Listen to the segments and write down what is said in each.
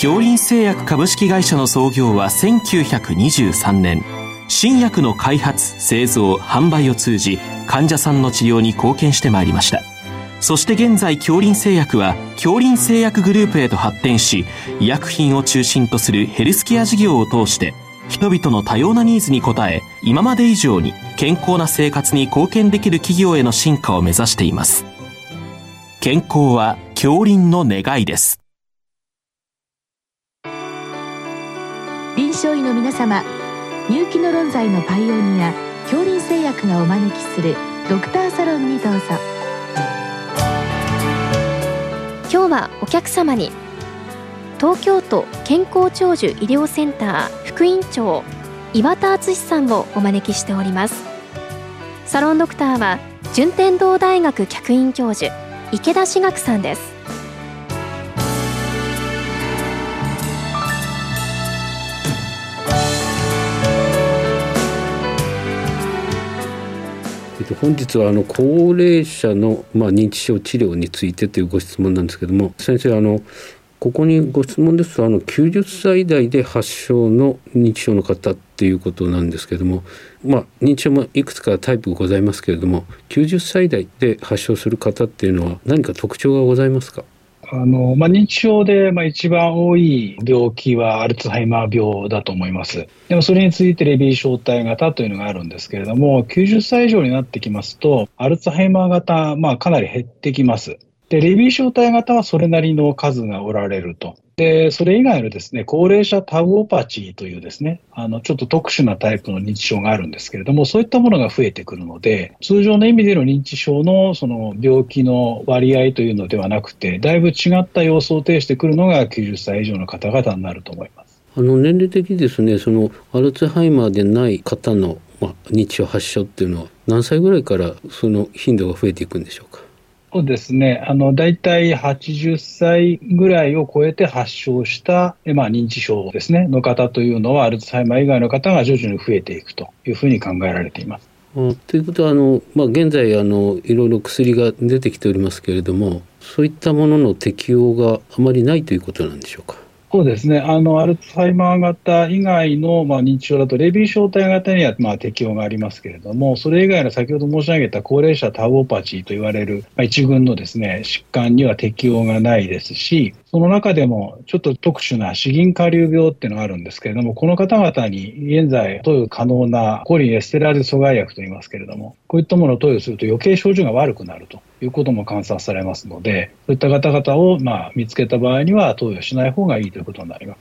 京林製薬株式会社の創業は1923年。新薬の開発製造販売を通じ患者さんの治療に貢献してまいりました。そして現在京林製薬は京林製薬グループへと発展し医薬品を中心とするヘルスケア事業を通して人々の多様なニーズに応え今まで以上に健康な生活に貢献できる企業への進化を目指しています。健康は京林の願いです。臨床医の皆様入気の論剤のパイオニア京林製薬がお招きするドクターサロンにどうぞ。今日はお客様に東京都健康長寿医療センター副院長岩田敦さんをお招きしております。サロンドクターは順天堂大学客員教授池田志学さんです。本日はあの高齢者のまあ認知症治療についてというご質問なんですけども先生あのここにご質問ですとあの90歳代で発症の認知症の方っていうことなんですけどもまあ認知症もいくつかタイプございますけれども90歳代で発症する方っていうのは何か特徴がございますか？あの、まあ、認知症で、まあ、一番多い病気はアルツハイマー病だと思います。でもそれについてレビー小体型というのがあるんですけれども、90歳以上になってきますと、アルツハイマー型、まあ、かなり減ってきます。で、レビー小体型はそれなりの数がおられると。で、それ以外のですね、高齢者タウオパチーというですね、あの、ちょっと特殊なタイプの認知症があるんですけれども、そういったものが増えてくるので、通常の意味での認知症のその病気の割合というのではなくて、だいぶ違った様子を呈してくるのが90歳以上の方々になると思います。あの年齢的にですね、そのアルツハイマーでない方の、まあ、認知症発症っていうのは何歳ぐらいからその頻度が増えていくんでしょうか？そうですね。あの、大体80歳ぐらいを超えて発症した、まあ、認知症ですね、の方というのは、アルツハイマー以外の方が徐々に増えていくというふうに考えられています。ということはあの、まあ、現在あのいろいろ薬が出てきておりますけれどもそういったものの適用があまりないということなんでしょうか？そうですね。あの、アルツハイマー型以外の、まあ、認知症だと、レビー小体型には、まあ、適用がありますけれども、それ以外の先ほど申し上げた高齢者タウオパチーと言われる、まあ、一群のですね、疾患には適用がないですし、その中でもちょっと特殊な死銀下流病っていうのがあるんですけれども、この方々に現在投与可能なコリンエステラーゼ阻害薬と言いますけれども、こういったものを投与すると余計症状が悪くなるということも観察されますので、そういった方々をまあ見つけた場合には投与しない方がいいということになります。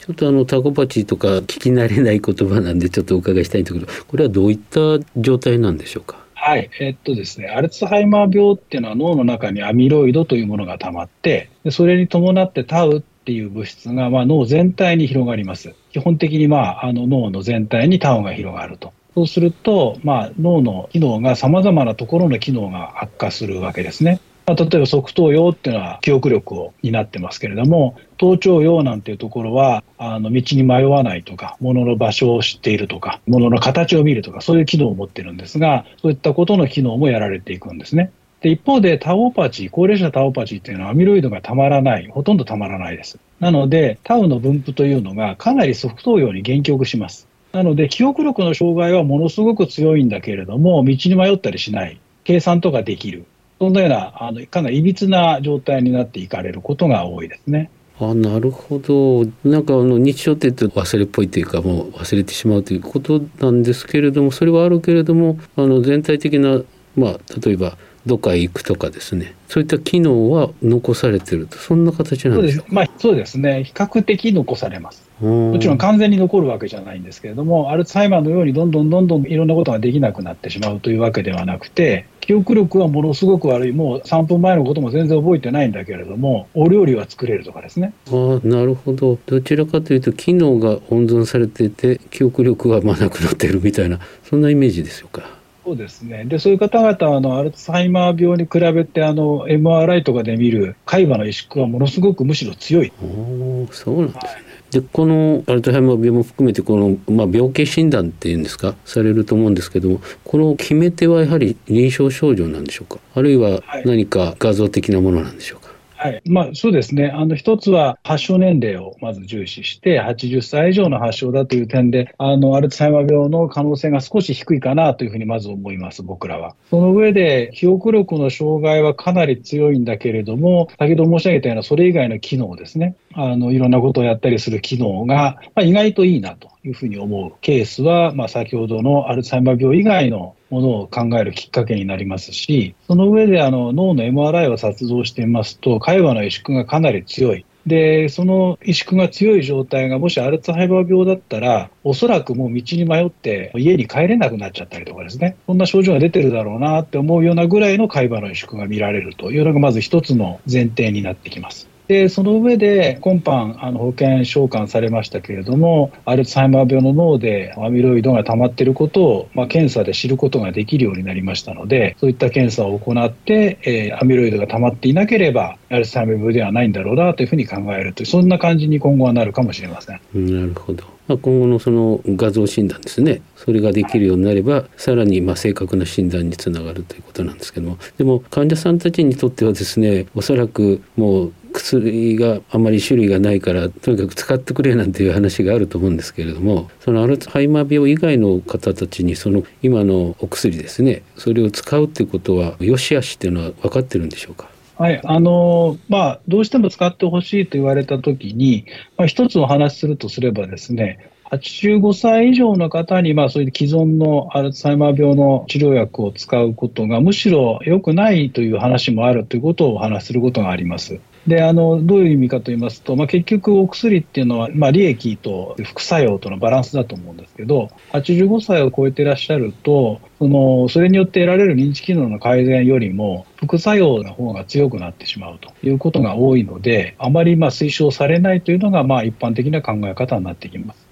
ちょっとあのタコパチとか聞き慣れない言葉なんでちょっとお伺いしたいんだけど、これはどういった状態なんでしょうか？はい、えっとですね、アルツハイマー病っていうのは脳の中にアミロイドというものが溜まって、でそれに伴ってタウっていう物質が、まあ、脳全体に広がります。基本的に、まあ、あの脳の全体にタウが広がると。そうすると、まあ、脳の機能がさまざまなところの機能が悪化するわけですね。まあ、例えば側頭葉っていうのは記憶力を担ってますけれども、頭頂葉なんていうところは、あの、道に迷わないとか、物の場所を知っているとか、物の形を見るとか、そういう機能を持ってるんですが、そういったことの機能もやられていくんですね。で、一方でタオパチ、高齢者タオパチっていうのはアミロイドがたまらない、ほとんどたまらないです。なので、タウの分布というのがかなり側頭葉に限局します。なので、記憶力の障害はものすごく強いんだけれども、道に迷ったりしない。計算とかできる。そんなような、あの、かなりいびつな状態になっていかれることが多いですね。あなるほどなんかあの日常って言うと忘れっぽいというかもう忘れてしまうということなんですけれどもそれはあるけれどもあの全体的なまあ例えばどっかへ行くとかですね。そういった機能は残されてると。そんな形なんでしょうかまあ、そうですね。比較的残されます。もちろん完全に残るわけじゃないんですけれどもアルツハイマーのようにどんどんどんどんいろんなことができなくなってしまうというわけではなくて記憶力はものすごく悪いもう3分前のことも全然覚えてないんだけれどもお料理は作れるとかですね。あなるほど。どちらかというと機能が温存されていて記憶力はまあなくなっているみたいなそんなイメージでしょうか？そうですね。で、そういう方々は、あの、アルツハイマー病に比べて、あの、MRI とかで見る海馬の萎縮はものすごくむしろ強い。おそうなんですね。はいでこのアルツハイマー病も含めてこの、まあ、病気診断っていうんですか？されると思うんですけどもこの決め手はやはり臨床症状なんでしょうか？あるいは何か画像的なものなんでしょうか、はいはい。まあ、そうですね、あの一つは発症年齢をまず重視して、80歳以上の発症だという点で、あのアルツハイマー病の可能性が少し低いかなというふうにまず思います、僕らは。その上で、記憶力の障害はかなり強いんだけれども、先ほど申し上げたようなそれ以外の機能ですね、あのいろんなことをやったりする機能が、まあ、意外といいなというふうに思うケースは、まあ、先ほどのアルツハイマー病以外のものを考えるきっかけになりますし、その上であの脳の MRI を撮像してみますと、海馬の萎縮がかなり強い。で、その萎縮が強い状態がもしアルツハイマー病だったら、おそらくもう道に迷って家に帰れなくなっちゃったりとかですね、そんな症状が出てるだろうなって思うようなぐらいの海馬の萎縮が見られるというのがまず一つの前提になってきます。でその上で今般あの保険償還されましたけれどもアルツハイマー病の脳でアミロイドが溜まっていることを、まあ、検査で知ることができるようになりましたのでそういった検査を行って、えー、アミロイドが溜まっていなければアルツハイマー病ではないんだろうなというふうに考えるというそんな感じに今後はなるかもしれません。なるほど。まあ、今後のその画像診断ですね。それができるようになればさらにまあ正確な診断につながるということなんですけども。でも患者さんたちにとってはですねおそらくもう薬があまり種類がないからとにかく使ってくれなんていう話があると思うんですけれどもそのアルツハイマー病以外の方たちにその今のお薬ですねそれを使うっていうことは良し悪しっていうのは分かってるんでしょうか？はいあのまあ、どうしても使ってほしいと言われたときに、まあ、一つお話しするとすればですね、85歳以上の方に、まあ、そういう既存のアルツハイマー病の治療薬を使うことがむしろ良くないという話もあるということをお話しすることがあります。であのどういう意味かと言いますと、まあ、結局、お薬っていうのは、まあ、利益と副作用とのバランスだと思うんですけど、85歳を超えていらっしゃると、そのそれによって得られる認知機能の改善よりも、副作用の方が強くなってしまうということが多いので、あまりまあ推奨されないというのが、まあ、一般的な考え方になってきます。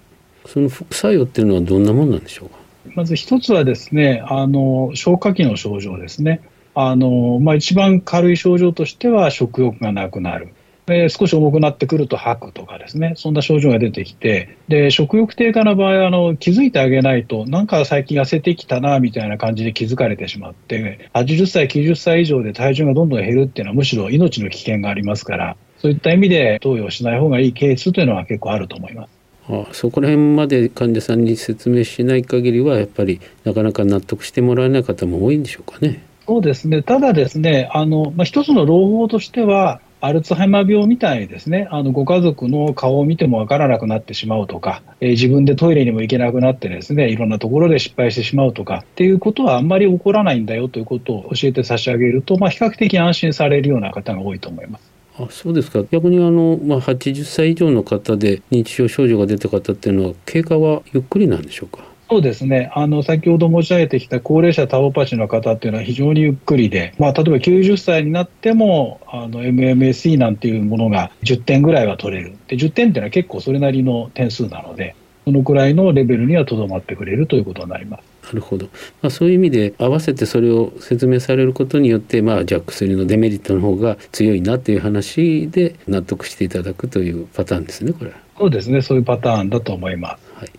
その副作用っていうのはどんなものなんでしょうか？まず一つはですね、あの消化器の症状ですね。あのまあ、一番軽い症状としては食欲がなくなる。で少し重くなってくると吐くとかですね、そんな症状が出てきて、で食欲低下の場合はあの気づいてあげないと、なんか最近痩せてきたなみたいな感じで気づかれてしまって、80歳、90歳以上で体重がどんどん減るっていうのは、むしろ命の危険がありますから、そういった意味で投与しない方がいいケースというのは結構あると思います。あそこら辺まで患者さんに説明しない限りはやっぱりなかなか納得してもらえない方も多いんでしょうかね。そうですねただですねあの、まあ、一つの朗報としてはアルツハイマー病みたいにですねあのご家族の顔を見てもわからなくなってしまうとか、えー、自分でトイレにも行けなくなってですねいろんなところで失敗してしまうとかっていうことはあんまり起こらないんだよということを教えて差し上げると、まあ、比較的安心されるような方が多いと思います。あそうですか。逆にあの、まあ、80歳以上の方で認知症症状が出た方っていうのは経過はゆっくりなんでしょうか？そうですね。あの先ほど申し上げてきた高齢者タオパチの方っていうのは非常にゆっくりで、まあ、例えば90歳になってもあの MMSE なんていうものが10点ぐらいは取れる。で10点っていうのは結構それなりの点数なのでそのくらいのレベルにはとどまってくれるということになります。なるほど、まあ、そういう意味で合わせてそれを説明されることによって、まあ、じゃあ薬のデメリットの方が強いなという話で納得していただくというパターンですねこれ。そうですね。そういうパターンだと思います。はい、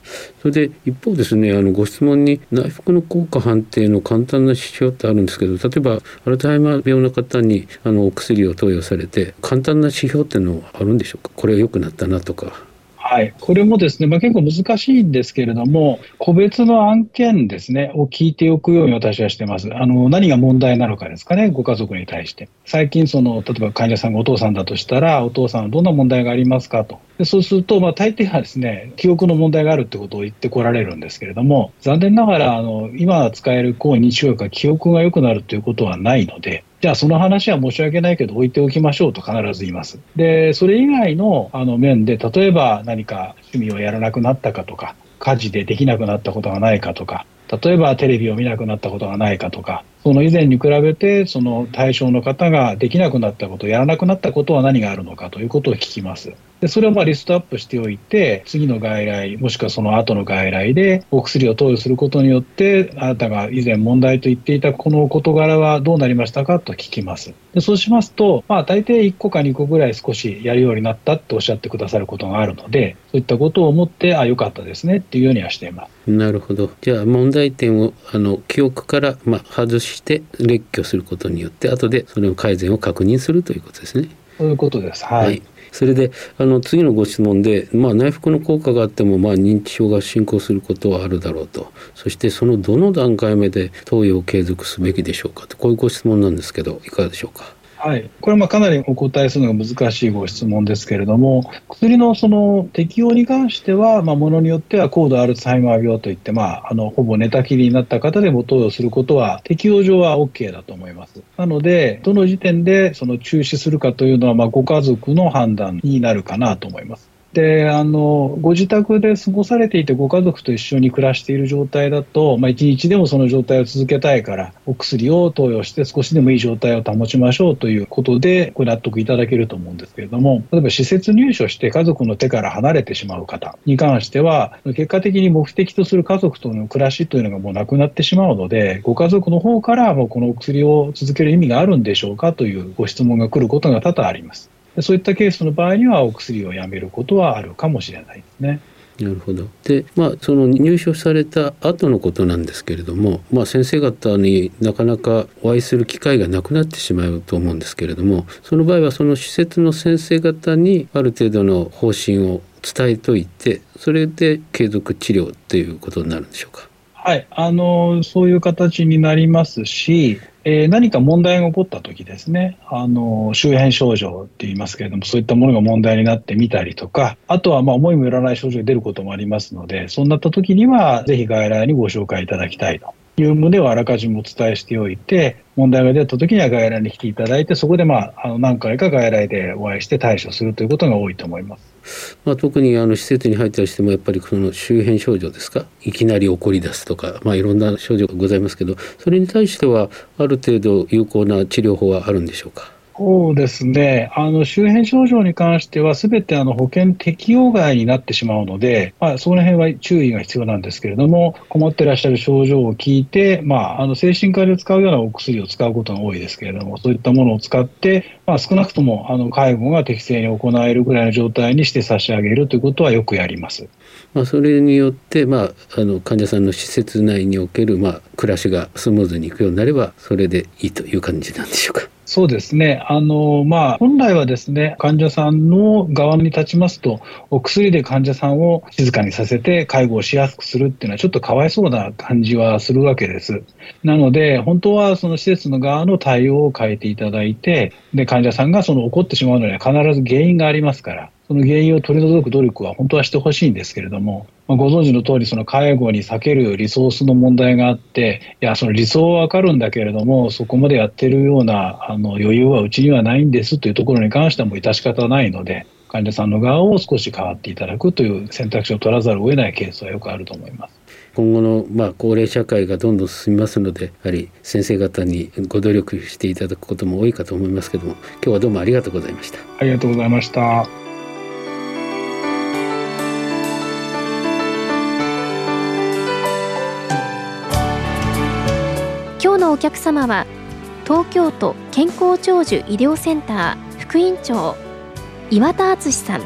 それで一方ですねあのご質問に内服の効果判定の簡単な指標ってあるんですけど例えばアルツハイマー病の方にあのお薬を投与されて簡単な指標っていうのはあるんでしょうか？これは良くなったなとかはい、これもですね、まあ、結構難しいんですけれども、個別の案件ですね、を聞いておくように私はしてます。あの何が問題なのかですかね、ご家族に対して。最近その、例えば患者さんがお父さんだとしたら、お父さんはどんな問題がありますかと。でそうすると、まあ、大抵はですね、記憶の問題があるってことを言ってこられるんですけれども、残念ながら、あの今使える抗認知症薬は記憶が良くなるということはないので、じゃあその話は申し訳ないけど置いておきましょうと必ず言います。で、それ以外のあの面で、例えば何か趣味をやらなくなったかとか、家事でできなくなったことがないかとか、例えばテレビを見なくなったことがないかとか、その以前に比べて、その対象の方ができなくなったこと、やらなくなったことは何があるのかということを聞きます。でそれをまあリストアップしておいて、次の外来、もしくはその後の外来でお薬を投与することによって、あなたが以前問題と言っていたこの事柄はどうなりましたかと聞きます。でそうしますと、まあ、大抵1個か2個ぐらい少しやるようになったっておっしゃってくださることがあるので、そういったことを思って、あ、よかったですねっていうようにはしています。なるほど。じゃあ問題点をあの記憶から、まあ、外して列挙することによって後でそれを改善を確認するということですね。そういうことです。はい、はいそれであの次のご質問で、まあ、内服の効果があっても、まあ、認知症が進行することはあるだろうとそしてそのどの段階目で投与を継続すべきでしょうかとこういうご質問なんですけどいかがでしょうか？はい、これはかなりお答えするのが難しいご質問ですけれども、薬のその適用に関しては、まあ、ものによっては高度アルツハイマー病といって、まあ、あのほぼ寝たきりになった方でも投与することは、適用上は OK だと思います。なので、どの時点でその中止するかというのは、ま、ご家族の判断になるかなと思います。であのご自宅で過ごされていてご家族と一緒に暮らしている状態だと、まあ、1日でもその状態を続けたいからお薬を投与して少しでもいい状態を保ちましょうということでご納得いただけると思うんですけれども例えば施設入所して家族の手から離れてしまう方に関しては結果的に目的とする家族との暮らしというのがもうなくなってしまうのでご家族の方からもこのお薬を続ける意味があるんでしょうかというご質問が来ることが多々あります。そういったケースの場合にはお薬をやめることはあるかもしれないですね。なるほどでまあその入所された後のことなんですけれども、まあ、先生方になかなかお会いする機会がなくなってしまうと思うんですけれどもその場合はその施設の先生方にある程度の方針を伝えといてそれで継続治療っていうことになるんでしょうか？はい、あのそういう形になりますし、えー、何か問題が起こったときですね、あの周辺症状って言いますけれども、そういったものが問題になってみたりとか、あとはまあ思いもよらない症状が出ることもありますので、そうなったときには、ぜひ外来にご紹介いただきたいと。いう旨をあらかじめお伝えしておいて、問題が出た時には外来に来ていただいて、そこでまああの何回か外来でお会いして対処するということが多いと思います。まあ、特にあの施設に入ったりしてもやっぱりその周辺症状ですか？いきなり起こり出すとか、まあ、いろんな症状がございますけどそれに対してはある程度有効な治療法はあるんでしょうか？そうですね。あの、周辺症状に関しては、すべてあの保険適用外になってしまうので、まあ、その辺は注意が必要なんですけれども、困ってらっしゃる症状を聞いて、まあ、あの、精神科で使うようなお薬を使うことが多いですけれども、そういったものを使って、まあ、少なくとも、あの、介護が適正に行えるぐらいの状態にして差し上げるということはよくやります。まあ、それによって、まあ、あの患者さんの施設内における、まあ、暮らしがスムーズにいくようになればそれでいいという感じなんでしょうか。そうですね。あの、まあ、本来はですね、患者さんの側に立ちますと、お薬で患者さんを静かにさせて介護をしやすくするっていうのはちょっとかわいそうな感じはするわけです。なので、本当はその施設の側の対応を変えていただいて、で、患者さんがその怒ってしまうのには必ず原因がありますから、その原因を取り除く努力は本当はしてほしいんですけれども、まあ、ご存知の通り、その介護に避けるリソースの問題があって、いや、その理想はわかるんだけれども、そこまでやってるようなあの余裕はうちにはないんですというところに関してはもう致し方ないので、患者さんの側を少し変わっていただくという選択肢を取らざるを得ないケースはよくあると思います。今後のまあ高齢社会がどんどん進みますのでやはり先生方にご努力していただくことも多いかと思いますけども今日はどうもありがとうございましたありがとうございましたお客様は東京都健康長寿医療センター副院長岩田敦さん。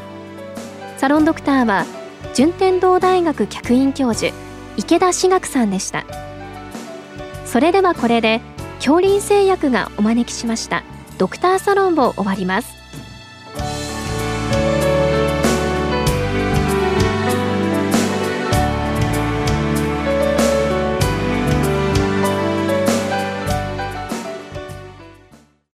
サロンドクターは順天堂大学客員教授池田志学さんでした。それではこれで恐林製薬がお招きしましたドクターサロンを終わります。